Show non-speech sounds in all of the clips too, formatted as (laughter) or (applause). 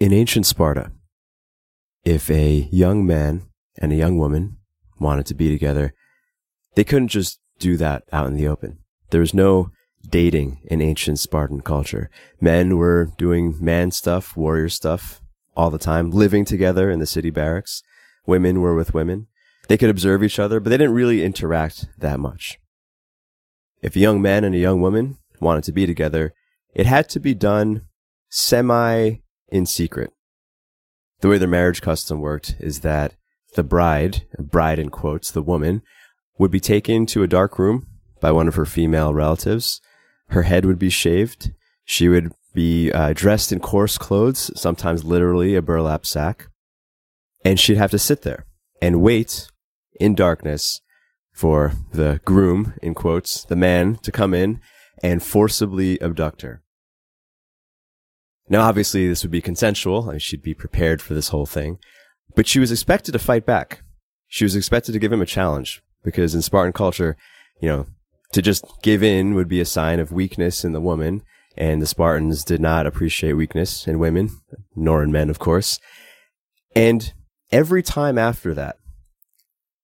In ancient Sparta, if a young man and a young woman wanted to be together, they couldn't just do that out in the open. There was no dating in ancient Spartan culture. Men were doing man stuff, warrior stuff all the time, living together in the city barracks. Women were with women. They could observe each other, but they didn't really interact that much. If a young man and a young woman wanted to be together, it had to be done semi in secret. The way their marriage custom worked is that the bride, bride in quotes, the woman, would be taken to a dark room by one of her female relatives. Her head would be shaved. She would be uh, dressed in coarse clothes, sometimes literally a burlap sack. And she'd have to sit there and wait in darkness for the groom, in quotes, the man to come in and forcibly abduct her. Now, obviously, this would be consensual. Mean, she'd be prepared for this whole thing, but she was expected to fight back. She was expected to give him a challenge because in Spartan culture, you know, to just give in would be a sign of weakness in the woman. And the Spartans did not appreciate weakness in women, nor in men, of course. And every time after that,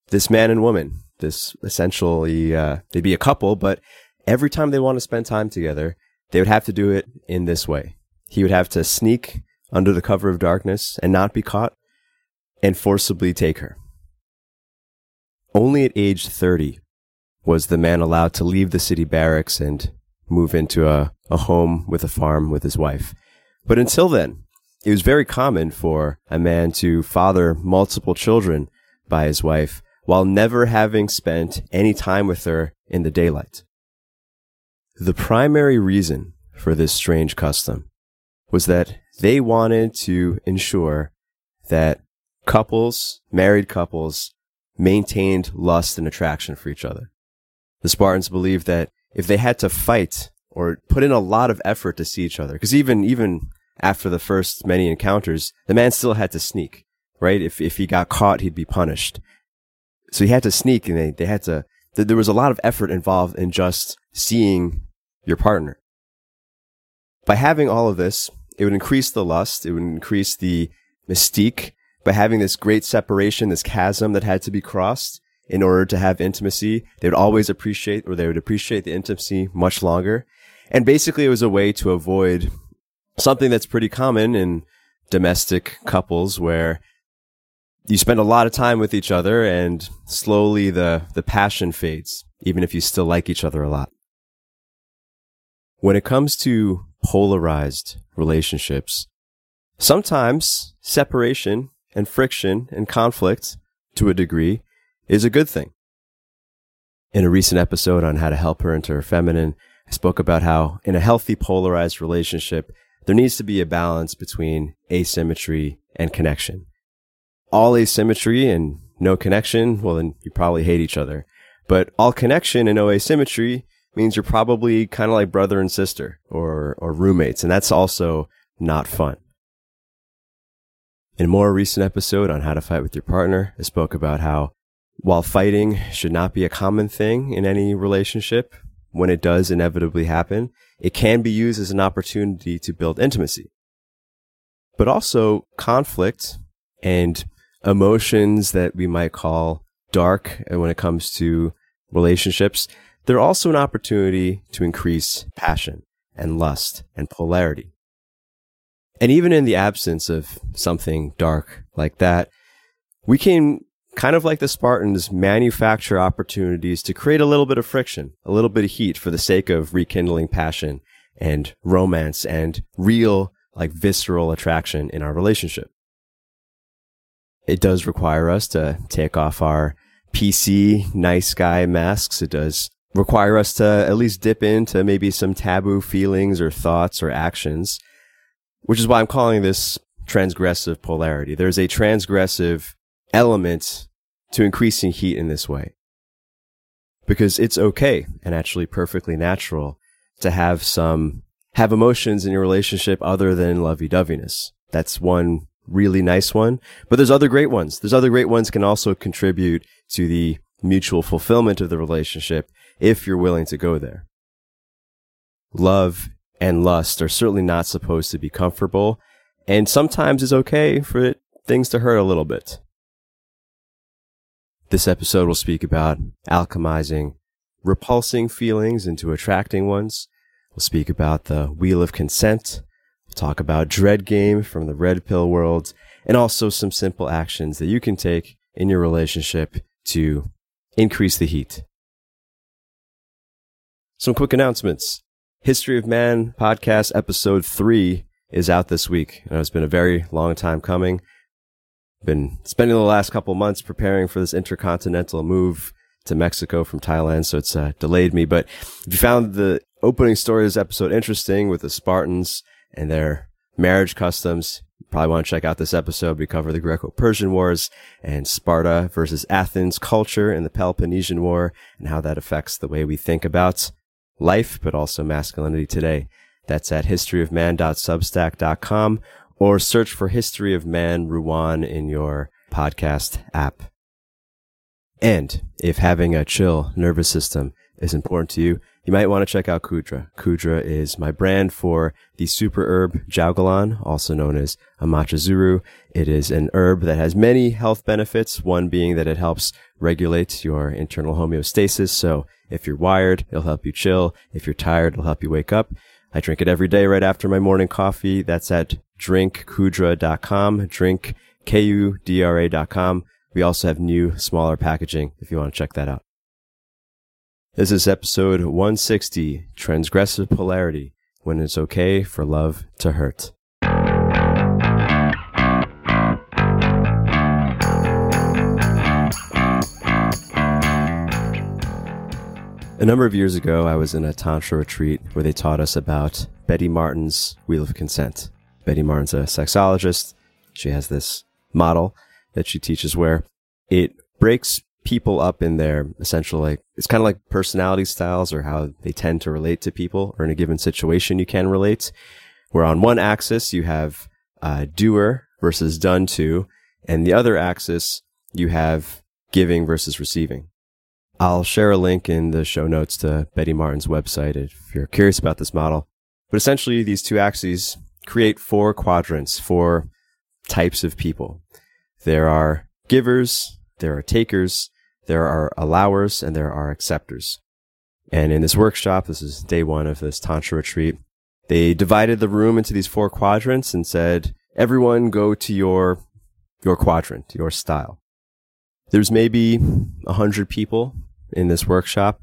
this man and woman, this essentially, uh, they'd be a couple, but every time they want to spend time together, they would have to do it in this way. He would have to sneak under the cover of darkness and not be caught and forcibly take her. Only at age 30 was the man allowed to leave the city barracks and move into a, a home with a farm with his wife. But until then, it was very common for a man to father multiple children by his wife while never having spent any time with her in the daylight. The primary reason for this strange custom was that they wanted to ensure that couples, married couples, maintained lust and attraction for each other. The Spartans believed that if they had to fight or put in a lot of effort to see each other, because even, even after the first many encounters, the man still had to sneak, right? If, if he got caught, he'd be punished. So he had to sneak and they, they had to, there was a lot of effort involved in just seeing your partner. By having all of this, it would increase the lust. It would increase the mystique by having this great separation, this chasm that had to be crossed in order to have intimacy. They would always appreciate or they would appreciate the intimacy much longer. And basically it was a way to avoid something that's pretty common in domestic couples where you spend a lot of time with each other and slowly the, the passion fades, even if you still like each other a lot. When it comes to polarized relationships, sometimes separation and friction and conflict to a degree is a good thing. In a recent episode on how to help her into her feminine, I spoke about how in a healthy polarized relationship, there needs to be a balance between asymmetry and connection. All asymmetry and no connection, well, then you probably hate each other. But all connection and no asymmetry means you're probably kind of like brother and sister or, or roommates. And that's also not fun. In a more recent episode on how to fight with your partner, I spoke about how while fighting should not be a common thing in any relationship, when it does inevitably happen, it can be used as an opportunity to build intimacy. But also conflict and emotions that we might call dark when it comes to relationships they're also an opportunity to increase passion and lust and polarity. And even in the absence of something dark like that, we can kind of like the Spartans manufacture opportunities to create a little bit of friction, a little bit of heat for the sake of rekindling passion and romance and real, like visceral attraction in our relationship. It does require us to take off our PC nice guy masks. It does require us to at least dip into maybe some taboo feelings or thoughts or actions, which is why I'm calling this transgressive polarity. There's a transgressive element to increasing heat in this way. Because it's okay and actually perfectly natural to have some, have emotions in your relationship other than lovey-doveyness. That's one really nice one. But there's other great ones. There's other great ones can also contribute to the mutual fulfillment of the relationship if you're willing to go there. Love and lust are certainly not supposed to be comfortable, And sometimes it's okay for things to hurt a little bit. This episode will speak about alchemizing repulsing feelings into attracting ones. We'll speak about the wheel of consent. We'll talk about dread game from the red pill world and also some simple actions that you can take in your relationship to increase the heat. Some quick announcements. History of Man podcast episode three is out this week. it's been a very long time coming. Been spending the last couple months preparing for this intercontinental move to Mexico from Thailand, so it's uh, delayed me. But if you found the opening story of this episode interesting with the Spartans and their marriage customs, you probably want to check out this episode. We cover the Greco-Persian Wars and Sparta versus Athens culture in the Peloponnesian War and how that affects the way we think about life, but also masculinity today. That's at historyofman.substack.com or search for History of Man Ruwan in your podcast app. And if having a chill nervous system is important to you, you might want to check out Kudra. Kudra is my brand for the super herb Jiaogulan, also known as Amachazuru. It is an herb that has many health benefits, one being that it helps regulate your internal homeostasis. So if you're wired, it'll help you chill. If you're tired, it'll help you wake up. I drink it every day right after my morning coffee. That's at drinkkudra.com, drink, K-U-D-R-A.com. We also have new, smaller packaging if you want to check that out. This is episode 160, Transgressive Polarity, when it's okay for love to hurt. A number of years ago, I was in a Tantra retreat where they taught us about Betty Martin's Wheel of Consent. Betty Martin's a sexologist. She has this model that she teaches where it breaks people up in their essential, like, it's kind of like personality styles or how they tend to relate to people or in a given situation you can relate. Where on one axis you have uh, doer versus done to, and the other axis you have giving versus receiving. I'll share a link in the show notes to Betty Martin's website if you're curious about this model. But essentially, these two axes create four quadrants, four types of people. There are givers, there are takers, there are allowers, and there are acceptors. And in this workshop, this is day one of this Tantra retreat, they divided the room into these four quadrants and said, everyone go to your, your quadrant, your style. There's maybe a hundred people in this workshop,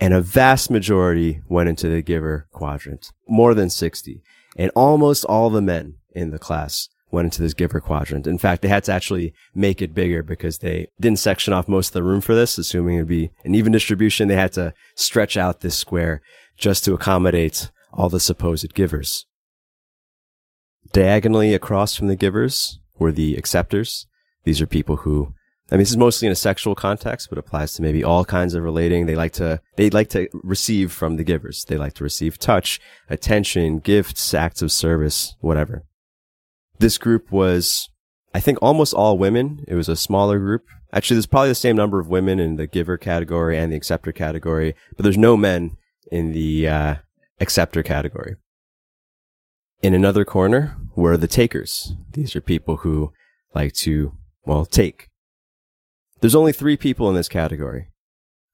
and a vast majority went into the giver quadrant, more than 60. And almost all the men in the class went into this giver quadrant. In fact, they had to actually make it bigger because they didn't section off most of the room for this, assuming it'd be an even distribution. They had to stretch out this square just to accommodate all the supposed givers. Diagonally across from the givers were the acceptors. These are people who I mean, this is mostly in a sexual context, but applies to maybe all kinds of relating. They like to, they like to receive from the givers. They like to receive touch, attention, gifts, acts of service, whatever. This group was, I think, almost all women. It was a smaller group. Actually, there's probably the same number of women in the giver category and the acceptor category, but there's no men in the uh, acceptor category. In another corner were the takers. These are people who like to, well, take there's only three people in this category.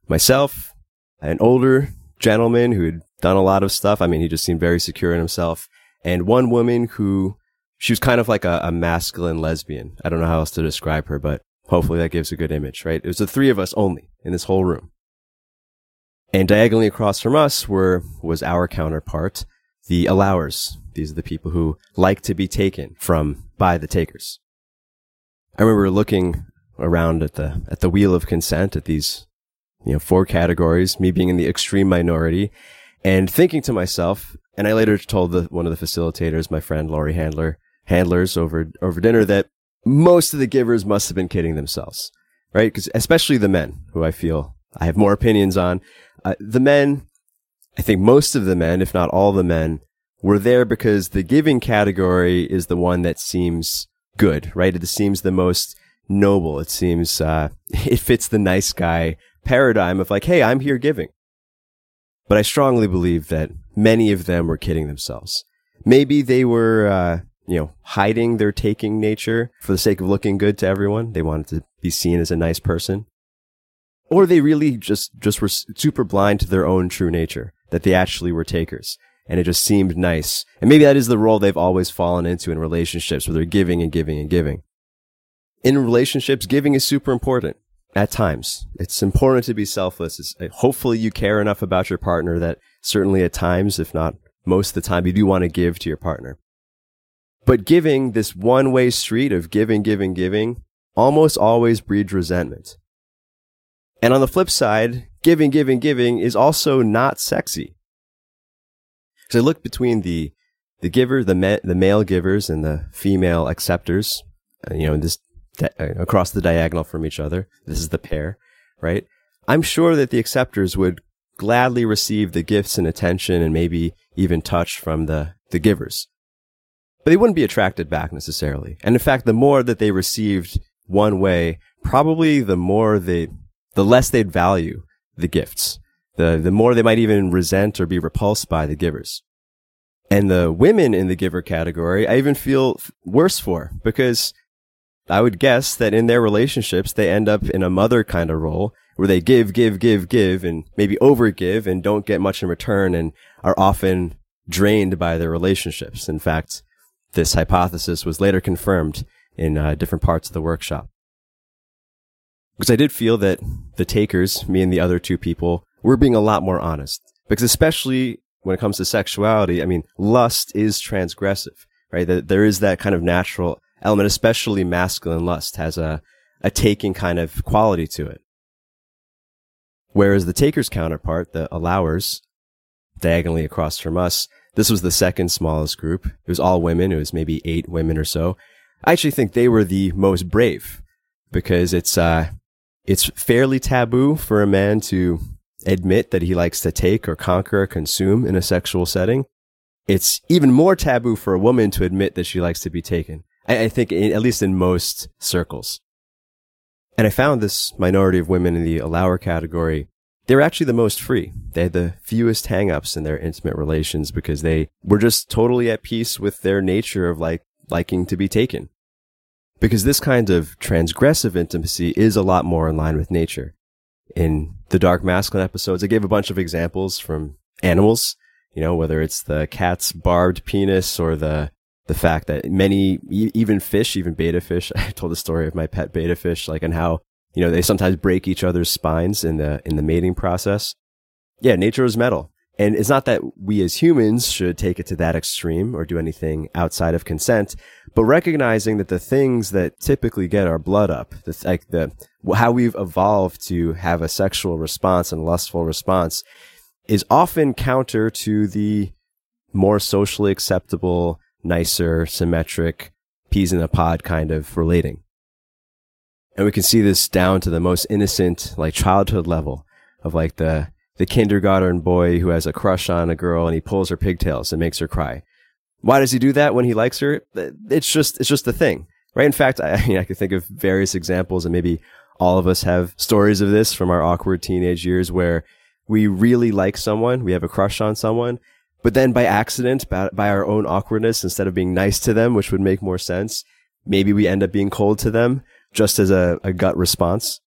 Myself, an older gentleman who had done a lot of stuff. I mean, he just seemed very secure in himself. And one woman who, she was kind of like a, a masculine lesbian. I don't know how else to describe her, but hopefully that gives a good image, right? It was the three of us only in this whole room. And diagonally across from us were, was our counterpart, the allowers. These are the people who like to be taken from by the takers. I remember looking around at the at the wheel of consent at these you know four categories me being in the extreme minority and thinking to myself and i later told the, one of the facilitators my friend laurie handler handlers over over dinner that most of the givers must have been kidding themselves right because especially the men who i feel i have more opinions on uh, the men i think most of the men if not all the men were there because the giving category is the one that seems good right it seems the most noble. It seems uh, (laughs) it fits the nice guy paradigm of like, hey, I'm here giving. But I strongly believe that many of them were kidding themselves. Maybe they were uh, you know, hiding their taking nature for the sake of looking good to everyone. They wanted to be seen as a nice person. Or they really just, just were super blind to their own true nature, that they actually were takers. And it just seemed nice. And maybe that is the role they've always fallen into in relationships where they're giving and giving and giving. In relationships, giving is super important at times. It's important to be selfless. It's, uh, hopefully you care enough about your partner that certainly at times, if not most of the time, you do want to give to your partner. But giving, this one way street of giving, giving, giving, almost always breeds resentment. And on the flip side, giving, giving, giving is also not sexy. So I look between the, the giver, the, the male givers and the female acceptors, uh, you know, this, uh, across the diagonal from each other. This is the pair, right? I'm sure that the acceptors would gladly receive the gifts and attention and maybe even touch from the, the givers but they wouldn't be attracted back necessarily. And in fact, the more that they received one way, probably the more they, the less they'd value the gifts. The, the more they might even resent or be repulsed by the givers. And the women in the giver category, I even feel worse for because I would guess that in their relationships, they end up in a mother kind of role where they give, give, give, give and maybe overgive and don't get much in return and are often drained by their relationships. In fact, this hypothesis was later confirmed in uh, different parts of the workshop. Because I did feel that the takers, me and the other two people, were being a lot more honest. Because especially when it comes to sexuality, I mean, lust is transgressive, right? There is that kind of natural element, especially masculine lust has a, a taking kind of quality to it. Whereas the taker's counterpart, the allowers, diagonally across from us, this was the second smallest group. It was all women. It was maybe eight women or so. I actually think they were the most brave because it's, uh, it's fairly taboo for a man to admit that he likes to take or conquer or consume in a sexual setting. It's even more taboo for a woman to admit that she likes to be taken. I, I think in, at least in most circles. And I found this minority of women in the allower category they were actually the most free. They had the fewest hangups in their intimate relations because they were just totally at peace with their nature of like liking to be taken. Because this kind of transgressive intimacy is a lot more in line with nature. In the dark masculine episodes, I gave a bunch of examples from animals, you know, whether it's the cat's barbed penis or the the fact that many, even fish, even betta fish, (laughs) I told the story of my pet betta fish, like, and how you know, they sometimes break each other's spines in the, in the mating process. Yeah, nature is metal. And it's not that we as humans should take it to that extreme or do anything outside of consent, but recognizing that the things that typically get our blood up, the, like the, how we've evolved to have a sexual response and lustful response is often counter to the more socially acceptable, nicer, symmetric, peas in a pod kind of relating. And we can see this down to the most innocent, like childhood level of like the, the kindergarten boy who has a crush on a girl and he pulls her pigtails and makes her cry. Why does he do that when he likes her? It's just, it's just a thing, right? In fact, (laughs) I, I mean, I could think of various examples and maybe all of us have stories of this from our awkward teenage years where we really like someone, we have a crush on someone, but then by accident, by, by our own awkwardness, instead of being nice to them, which would make more sense, maybe we end up being cold to them just as a, a gut response.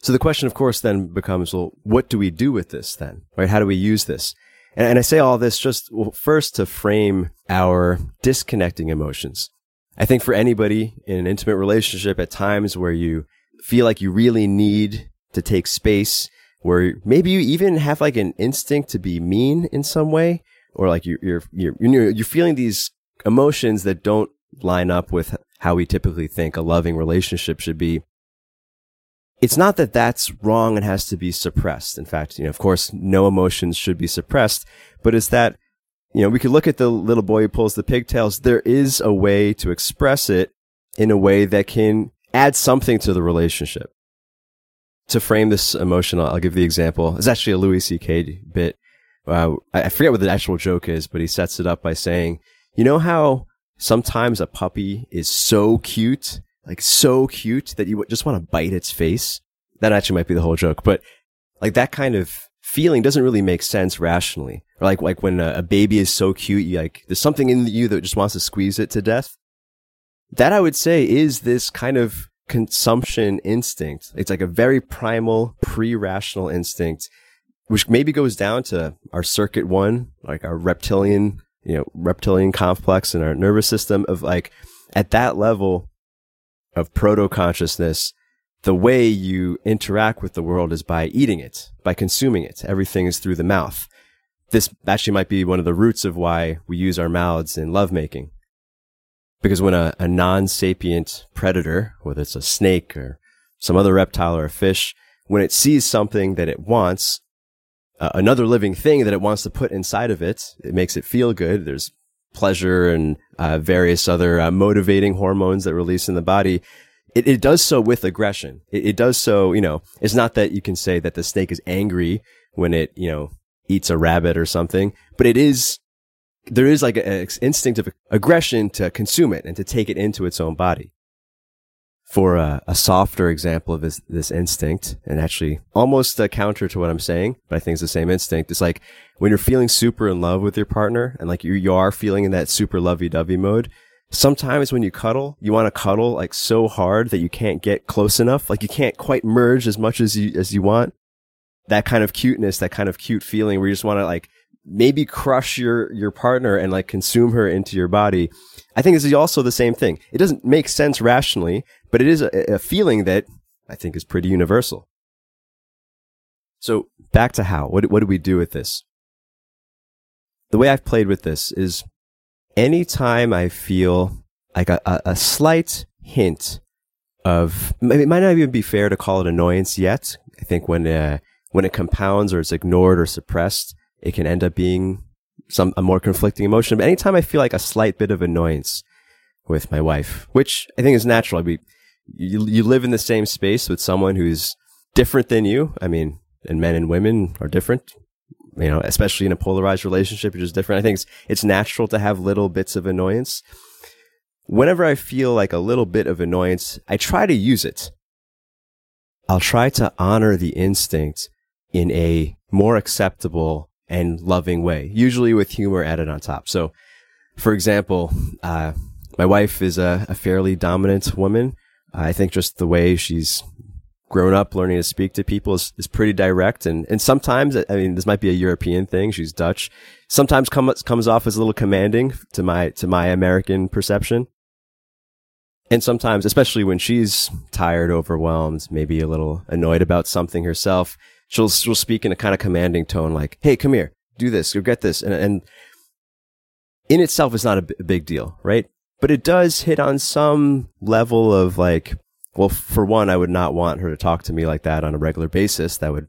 So the question, of course, then becomes, well, what do we do with this then? Right? How do we use this? And, and I say all this just well, first to frame our disconnecting emotions. I think for anybody in an intimate relationship at times where you feel like you really need to take space, where maybe you even have like an instinct to be mean in some way, or like you're, you're, you're, you're feeling these emotions that don't line up with how we typically think a loving relationship should be. It's not that that's wrong and has to be suppressed. In fact, you know, of course, no emotions should be suppressed, but it's that, you know, we could look at the little boy who pulls the pigtails. There is a way to express it in a way that can add something to the relationship. To frame this emotion, I'll give the example. It's actually a Louis C.K. bit. Uh, I forget what the actual joke is, but he sets it up by saying, you know how sometimes a puppy is so cute, like so cute that you just want to bite its face. That actually might be the whole joke, but like that kind of feeling doesn't really make sense rationally. Or like, like when a, a baby is so cute, you like, there's something in you that just wants to squeeze it to death. That I would say is this kind of consumption instinct. It's like a very primal, pre-rational instinct, which maybe goes down to our circuit one, like our reptilian, you know, reptilian complex in our nervous system of like, at that level of proto consciousness, the way you interact with the world is by eating it, by consuming it. Everything is through the mouth. This actually might be one of the roots of why we use our mouths in lovemaking. Because when a, a non-sapient predator, whether it's a snake or some other reptile or a fish, when it sees something that it wants, uh, another living thing that it wants to put inside of it, it makes it feel good. There's pleasure and uh, various other uh, motivating hormones that release in the body. It, it does so with aggression. It, it does so, you know, it's not that you can say that the snake is angry when it, you know, eats a rabbit or something, but it is there is like an instinct of aggression to consume it and to take it into its own body. For a, a softer example of this, this instinct, and actually almost a counter to what I'm saying, but I think it's the same instinct. It's like when you're feeling super in love with your partner and like you, you are feeling in that super lovey dovey mode. Sometimes when you cuddle, you want to cuddle like so hard that you can't get close enough. Like you can't quite merge as much as you, as you want. That kind of cuteness, that kind of cute feeling where you just want to like maybe crush your your partner and like consume her into your body. I think this is also the same thing. It doesn't make sense rationally, but it is a, a feeling that I think is pretty universal. So back to how. What what do we do with this? The way I've played with this is anytime I feel like a, a, a slight hint of it might not even be fair to call it annoyance yet. I think when uh, when it compounds or it's ignored or suppressed, it can end up being some a more conflicting emotion. But anytime I feel like a slight bit of annoyance with my wife, which I think is natural, mean, you you live in the same space with someone who's different than you. I mean, and men and women are different. You know, especially in a polarized relationship, which is different. I think it's it's natural to have little bits of annoyance. Whenever I feel like a little bit of annoyance, I try to use it. I'll try to honor the instinct in a more acceptable and loving way, usually with humor added on top. So, for example, uh, my wife is a, a fairly dominant woman. I think just the way she's grown up learning to speak to people is, is pretty direct. And, and sometimes, I mean, this might be a European thing. She's Dutch. Sometimes comes, comes off as a little commanding to my, to my American perception. And sometimes, especially when she's tired, overwhelmed, maybe a little annoyed about something herself, she'll she'll speak in a kind of commanding tone, like, "Hey, come here, do this, go get this," and and in itself is not a, b- big deal, right? But it does hit on some level of like, well, for one, I would not want her to talk to me like that on a regular basis. That would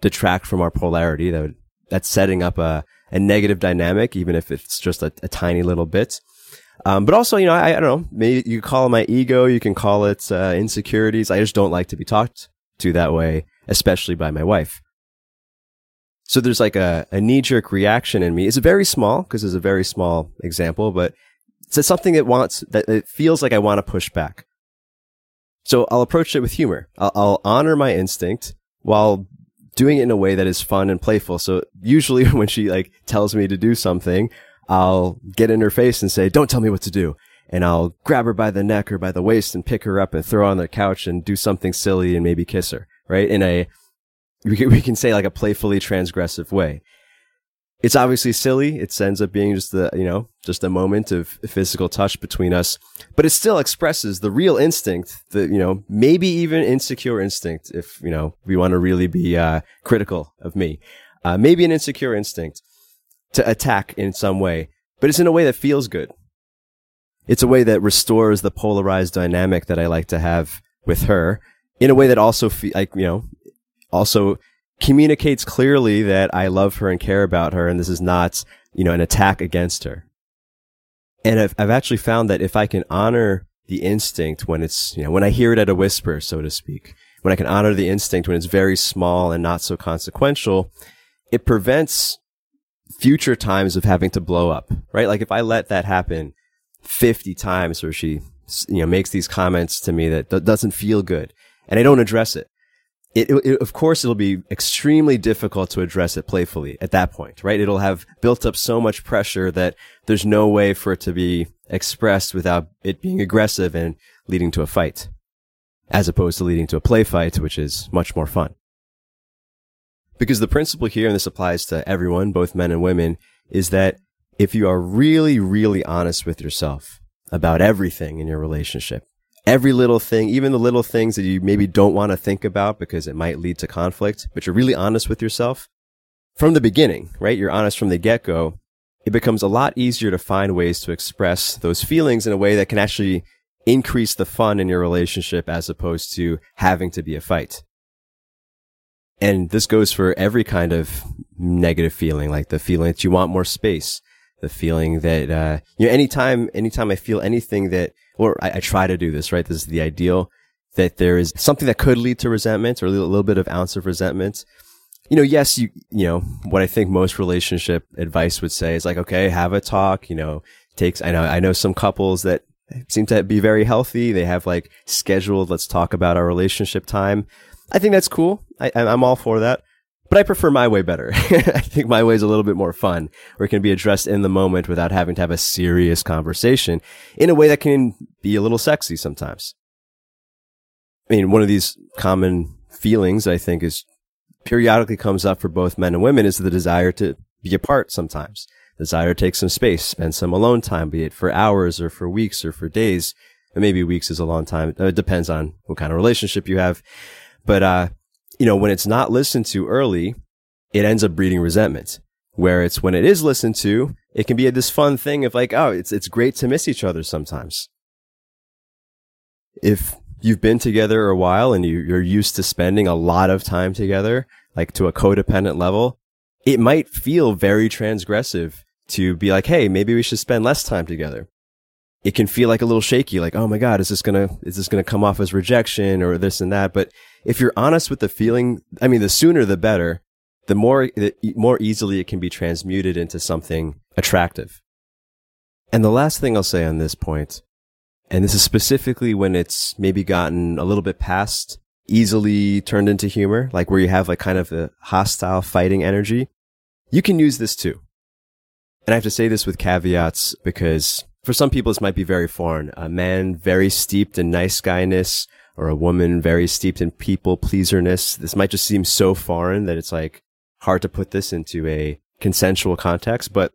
detract from our polarity. That would that's setting up a a negative dynamic, even if it's just a, a tiny little bit. Um, but also, you know, I, I, don't know, maybe you call it my ego, you can call it uh, insecurities. I just don't like to be talked to that way especially by my wife. So there's like a, a knee jerk reaction in me. It's a very small because it's a very small example, but it's something that wants that it feels like I want to push back. So I'll approach it with humor. I'll, I'll honor my instinct while doing it in a way that is fun and playful. So usually (laughs) when she like tells me to do something, I'll get in her face and say, don't tell me what to do. And I'll grab her by the neck or by the waist and pick her up and throw her on the couch and do something silly and maybe kiss her right? In a, we can, we can say like a playfully transgressive way. It's obviously silly. It ends up being just the, you know, just a moment of physical touch between us, but it still expresses the real instinct, the, you know, maybe even insecure instinct if, you know, we want to really be, uh, critical of me. Uh, maybe an insecure instinct to attack in some way, but it's in a way that feels good. It's a way that restores the polarized dynamic that I like to have with her in a way that also, fe- like, you know, also communicates clearly that I love her and care about her. And this is not, you know, an attack against her. And I've, I've actually found that if I can honor the instinct when it's, you know, when I hear it at a whisper, so to speak, when I can honor the instinct when it's very small and not so consequential, it prevents future times of having to blow up, right? Like if I let that happen 50 times where she, you know, makes these comments to me that doesn't feel good and I don't address it. It, it, of course, it'll be extremely difficult to address it playfully at that point, right? It'll have built up so much pressure that there's no way for it to be expressed without it being aggressive and leading to a fight, as opposed to leading to a play fight, which is much more fun. Because the principle here, and this applies to everyone, both men and women, is that if you are really, really honest with yourself about everything in your relationship, every little thing, even the little things that you maybe don't want to think about because it might lead to conflict, but you're really honest with yourself from the beginning, right? You're honest from the get go. It becomes a lot easier to find ways to express those feelings in a way that can actually increase the fun in your relationship as opposed to having to be a fight. And this goes for every kind of negative feeling, like the feeling that you want more space, the feeling that, uh, you know, anytime, anytime I feel anything that or I, I, try to do this, right? This is the ideal that there is something that could lead to resentment or a little, bit of ounce of resentment. You know, yes, you, you know, what I think most relationship advice would say is like, okay, have a talk, you know, takes, I know, I know some couples that seem to be very healthy. They have like scheduled, let's talk about our relationship time. I think that's cool. I, I'm all for that but I prefer my way better. (laughs) I think my way is a little bit more fun, where it can be addressed in the moment without having to have a serious conversation in a way that can be a little sexy sometimes. I mean, one of these common feelings I think is periodically comes up for both men and women is the desire to be apart sometimes. Desire to take some space, spend some alone time, be it for hours or for weeks or for days. And maybe weeks is a long time. It depends on what kind of relationship you have. But, uh, you know, when it's not listened to early, it ends up breeding resentment. Where it's when it is listened to, it can be a, this fun thing of like, oh, it's, it's great to miss each other sometimes. If you've been together a while and you, you're used to spending a lot of time together, like to a codependent level, it might feel very transgressive to be like, Hey, maybe we should spend less time together it can feel like a little shaky, like, oh my God, is this gonna, is this gonna come off as rejection or this and that? But if you're honest with the feeling, I mean, the sooner the better, the more, the more easily it can be transmuted into something attractive. And the last thing I'll say on this point, and this is specifically when it's maybe gotten a little bit past easily turned into humor, like where you have like kind of a hostile fighting energy, you can use this too. And I have to say this with caveats because for some people, this might be very foreign. A man very steeped in nice guyness or a woman very steeped in people pleaserness. This might just seem so foreign that it's like hard to put this into a consensual context. But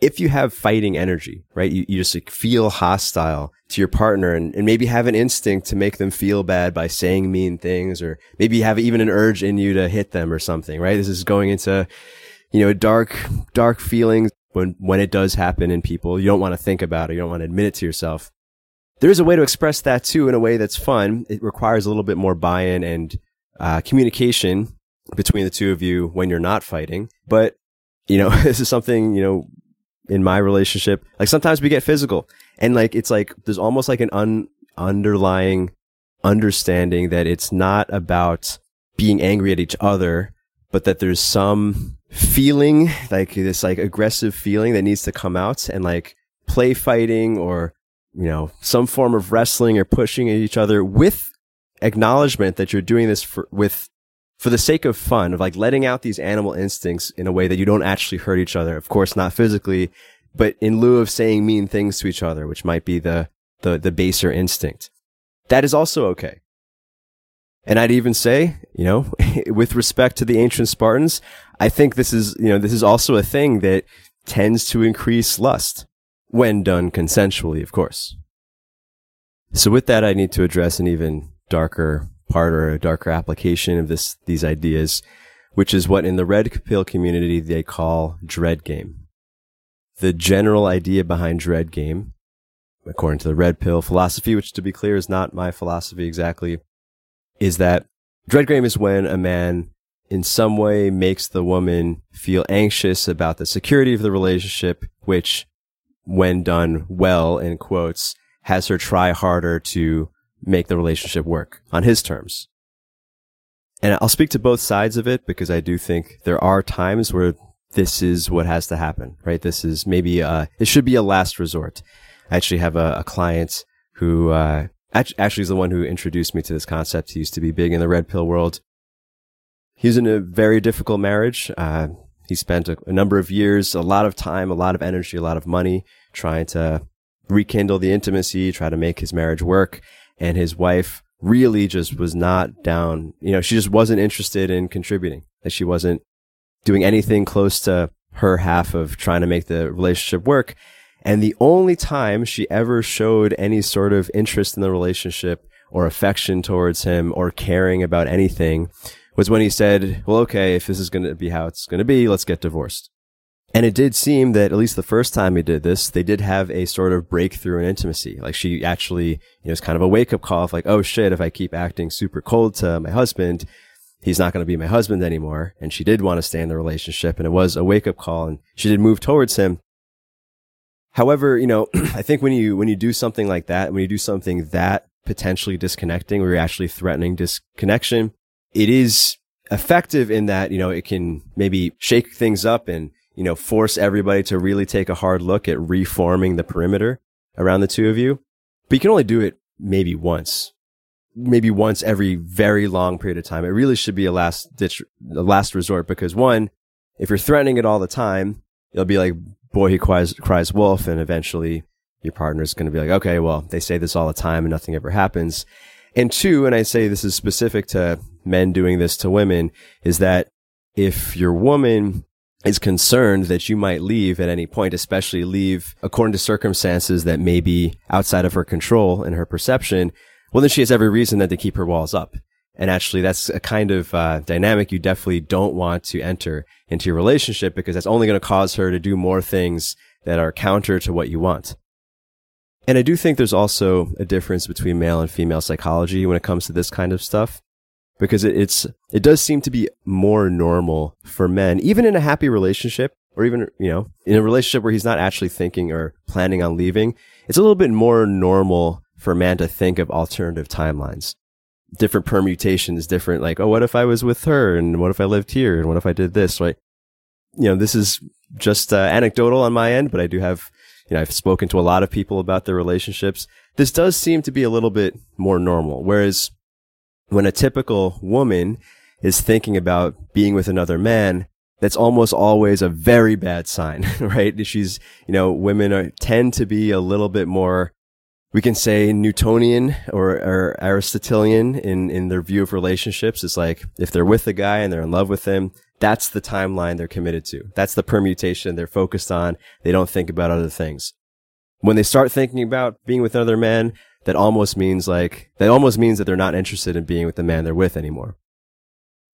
if you have fighting energy, right? You, you just like feel hostile to your partner and, and maybe have an instinct to make them feel bad by saying mean things or maybe you have even an urge in you to hit them or something, right? This is going into, you know, dark, dark feelings when when it does happen in people, you don't want to think about it, you don't want to admit it to yourself. There's a way to express that too in a way that's fun. It requires a little bit more buy-in and uh, communication between the two of you when you're not fighting. But you know, (laughs) this is something you know in my relationship. Like sometimes we get physical, and like it's like there's almost like an un- underlying understanding that it's not about being angry at each other, but that there's some feeling, like this like aggressive feeling that needs to come out and like play fighting or, you know, some form of wrestling or pushing at each other with acknowledgement that you're doing this for, with, for the sake of fun, of like letting out these animal instincts in a way that you don't actually hurt each other. Of course, not physically, but in lieu of saying mean things to each other, which might be the, the, the baser instinct. That is also okay. And I'd even say, you know, (laughs) with respect to the ancient Spartans, I think this is, you know, this is also a thing that tends to increase lust when done consensually, of course. So with that, I need to address an even darker part or a darker application of this, these ideas, which is what in the red pill community they call dread game. The general idea behind dread game, according to the red pill philosophy, which to be clear is not my philosophy exactly, is that dread game is when a man in some way makes the woman feel anxious about the security of the relationship, which when done well, in quotes, has her try harder to make the relationship work on his terms. And I'll speak to both sides of it because I do think there are times where this is what has to happen, right? This is maybe, uh, it should be a last resort. I actually have a, a client who, uh, actually is the one who introduced me to this concept. He used to be big in the red pill world. He was in a very difficult marriage. Uh, he spent a, a number of years, a lot of time, a lot of energy, a lot of money trying to rekindle the intimacy, try to make his marriage work. And his wife really just was not down. You know, she just wasn't interested in contributing. That she wasn't doing anything close to her half of trying to make the relationship work. And the only time she ever showed any sort of interest in the relationship or affection towards him or caring about anything was when he said, well, okay, if this is going to be how it's going to be, let's get divorced. And it did seem that at least the first time he did this, they did have a sort of breakthrough in intimacy. Like she actually, you know, it's kind of a wake up call of like, oh shit, if I keep acting super cold to my husband, he's not going to be my husband anymore. And she did want to stay in the relationship and it was a wake up call and she did move towards him. However, you know, (clears throat) I think when you, when you do something like that, when you do something that potentially disconnecting, where you're actually threatening disconnection, it is effective in that, you know, it can maybe shake things up and, you know, force everybody to really take a hard look at reforming the perimeter around the two of you. But you can only do it maybe once, maybe once every very long period of time. It really should be a last ditch, a last resort because one, if you're threatening it all the time, it'll be like boy he cries, cries wolf. And eventually your partner's going to be like, okay, well, they say this all the time and nothing ever happens. And two, and I say this is specific to men doing this to women, is that if your woman is concerned that you might leave at any point, especially leave according to circumstances that may be outside of her control and her perception, well, then she has every reason then to keep her walls up. And actually, that's a kind of uh, dynamic you definitely don't want to enter into your relationship because that's only going to cause her to do more things that are counter to what you want. And I do think there's also a difference between male and female psychology when it comes to this kind of stuff because it, it's it does seem to be more normal for men, even in a happy relationship, or even you know in a relationship where he's not actually thinking or planning on leaving. It's a little bit more normal for a man to think of alternative timelines, different permutations, different like oh, what if I was with her, and what if I lived here, and what if I did this, right? You know, this is just uh, anecdotal on my end, but I do have you know I've spoken to a lot of people about their relationships. This does seem to be a little bit more normal, whereas when a typical woman is thinking about being with another man, that's almost always a very bad sign, (laughs) right? She's, you know, women are, tend to be a little bit more, we can say Newtonian or, or Aristotelian in, in their view of relationships. It's like if they're with a guy and they're in love with him, that's the timeline they're committed to. That's the permutation they're focused on. They don't think about other things. When they start thinking about being with another man, that almost means like, that almost means that they're not interested in being with the man they're with anymore.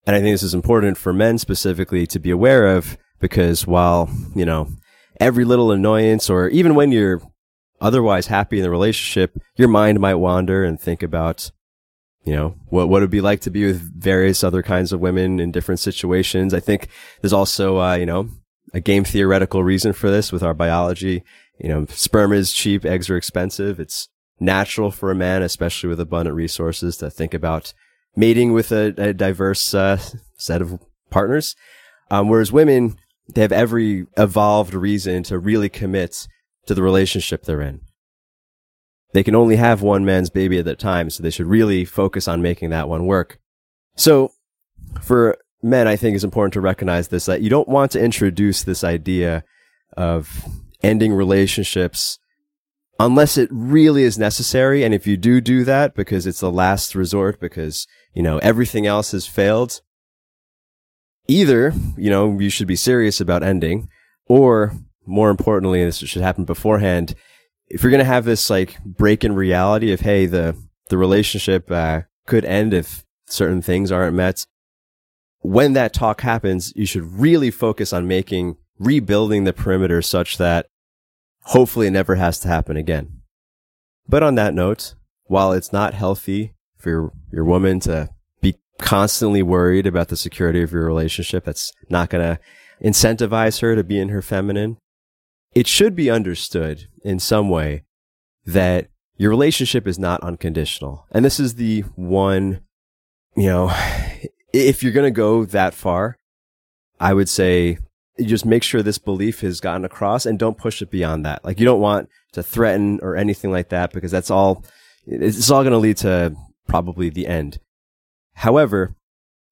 And I think this is important for men specifically to be aware of because while, you know, every little annoyance or even when you're otherwise happy in the relationship, your mind might wander and think about, you know, what, what it would be like to be with various other kinds of women in different situations. I think there's also, uh, you know, a game theoretical reason for this with our biology. You know, sperm is cheap, eggs are expensive. It's natural for a man, especially with abundant resources, to think about mating with a, a diverse uh, (laughs) set of partners. Um, whereas women, they have every evolved reason to really commit to the relationship they're in. They can only have one man's baby at a time, so they should really focus on making that one work. So, for men, I think it's important to recognize this that you don't want to introduce this idea of ending relationships unless it really is necessary. And if you do do that because it's the last resort, because, you know, everything else has failed, either, you know, you should be serious about ending or more importantly, this should happen beforehand. If you're going to have this like break in reality of, Hey, the, the relationship, uh, could end if certain things aren't met. When that talk happens, you should really focus on making rebuilding the perimeter such that Hopefully it never has to happen again. But on that note, while it's not healthy for your, your woman to be constantly worried about the security of your relationship, that's not going to incentivize her to be in her feminine. It should be understood in some way that your relationship is not unconditional. And this is the one, you know, (sighs) if you're going to go that far, I would say you just make sure this belief has gotten across and don't push it beyond that. Like you don't want to threaten or anything like that because that's all, it's all going to lead to probably the end. However,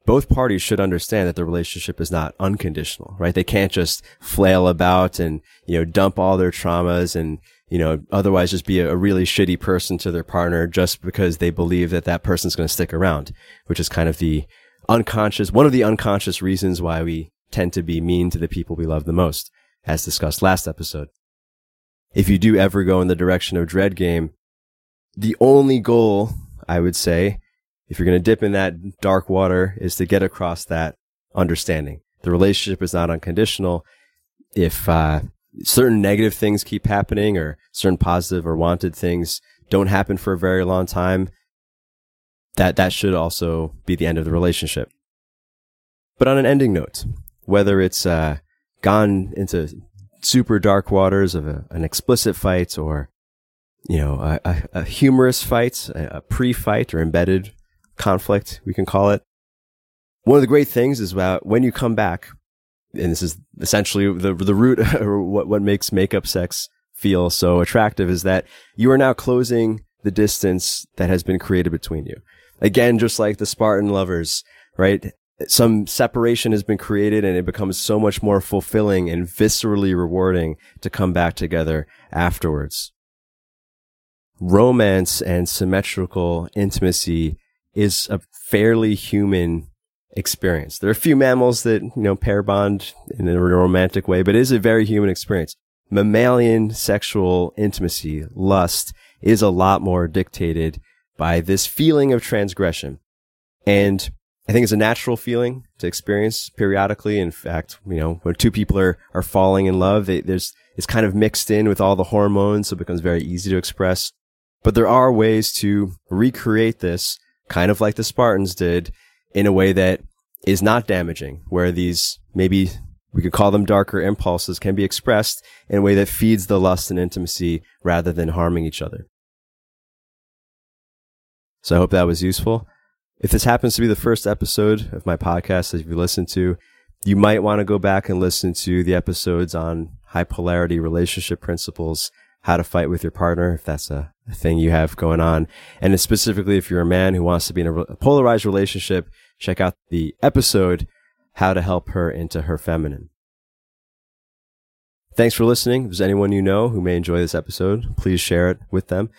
both parties should understand that the relationship is not unconditional, right? They can't just flail about and, you know, dump all their traumas and, you know, otherwise just be a, really shitty person to their partner just because they believe that that person's going to stick around, which is kind of the unconscious, one of the unconscious reasons why we tend to be mean to the people we love the most, as discussed last episode. If you do ever go in the direction of dread game, the only goal, I would say, if you're going to dip in that dark water is to get across that understanding. The relationship is not unconditional. If, uh, certain negative things keep happening or certain positive or wanted things don't happen for a very long time, that, that should also be the end of the relationship. But on an ending note, whether it's, uh, gone into super dark waters of a, an explicit fight or, you know, a, a, a humorous fight, a, pre-fight or embedded conflict, we can call it. One of the great things is about when you come back, and this is essentially the the root (laughs) or what what makes makeup sex feel so attractive is that you are now closing the distance that has been created between you. Again, just like the Spartan lovers, right? Some separation has been created and it becomes so much more fulfilling and viscerally rewarding to come back together afterwards. Romance and symmetrical intimacy is a fairly human experience. There are a few mammals that, you know, pair bond in a romantic way, but it is a very human experience. Mammalian sexual intimacy, lust, is a lot more dictated by this feeling of transgression. And I think it's a natural feeling to experience periodically. In fact, you know, when two people are, are falling in love, they, there's, it's kind of mixed in with all the hormones. So it becomes very easy to express. But there are ways to recreate this kind of like the Spartans did in a way that is not damaging, where these maybe we could call them darker impulses can be expressed in a way that feeds the lust and intimacy rather than harming each other. So I hope that was useful. If this happens to be the first episode of my podcast that you listen to, you might want to go back and listen to the episodes on high polarity relationship principles how to fight with your partner, if that's a, thing you have going on. And specifically, if you're a man who wants to be in a polarized relationship, check out the episode, How to Help Her into Her Feminine. Thanks for listening. If there's anyone you know who may enjoy this episode, please share it with them.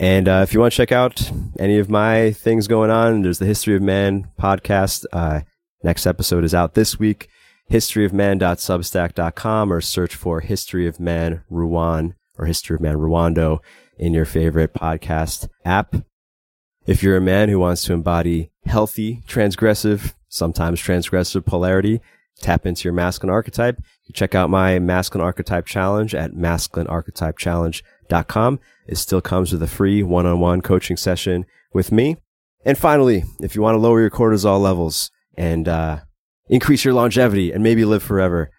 And uh, if you want to check out any of my things going on, there's the History of Man podcast. Uh, next episode is out this week. Historyofman.substack.com or search for History of Man Ruan or History of Man Rwando in your favorite podcast app. If you're a man who wants to embody healthy, transgressive, sometimes transgressive polarity, tap into your masculine archetype. You check out my masculine archetype challenge at masculinearchetypechallenge.com. It still comes with a free one-on-one coaching session with me. And finally, if you want to lower your cortisol levels and uh, increase your longevity and maybe live forever,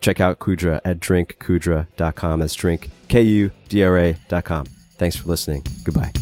check out Kudra at drinkkudra.com. That's drink, K-U-D-R-A.com. Thanks for listening. Goodbye.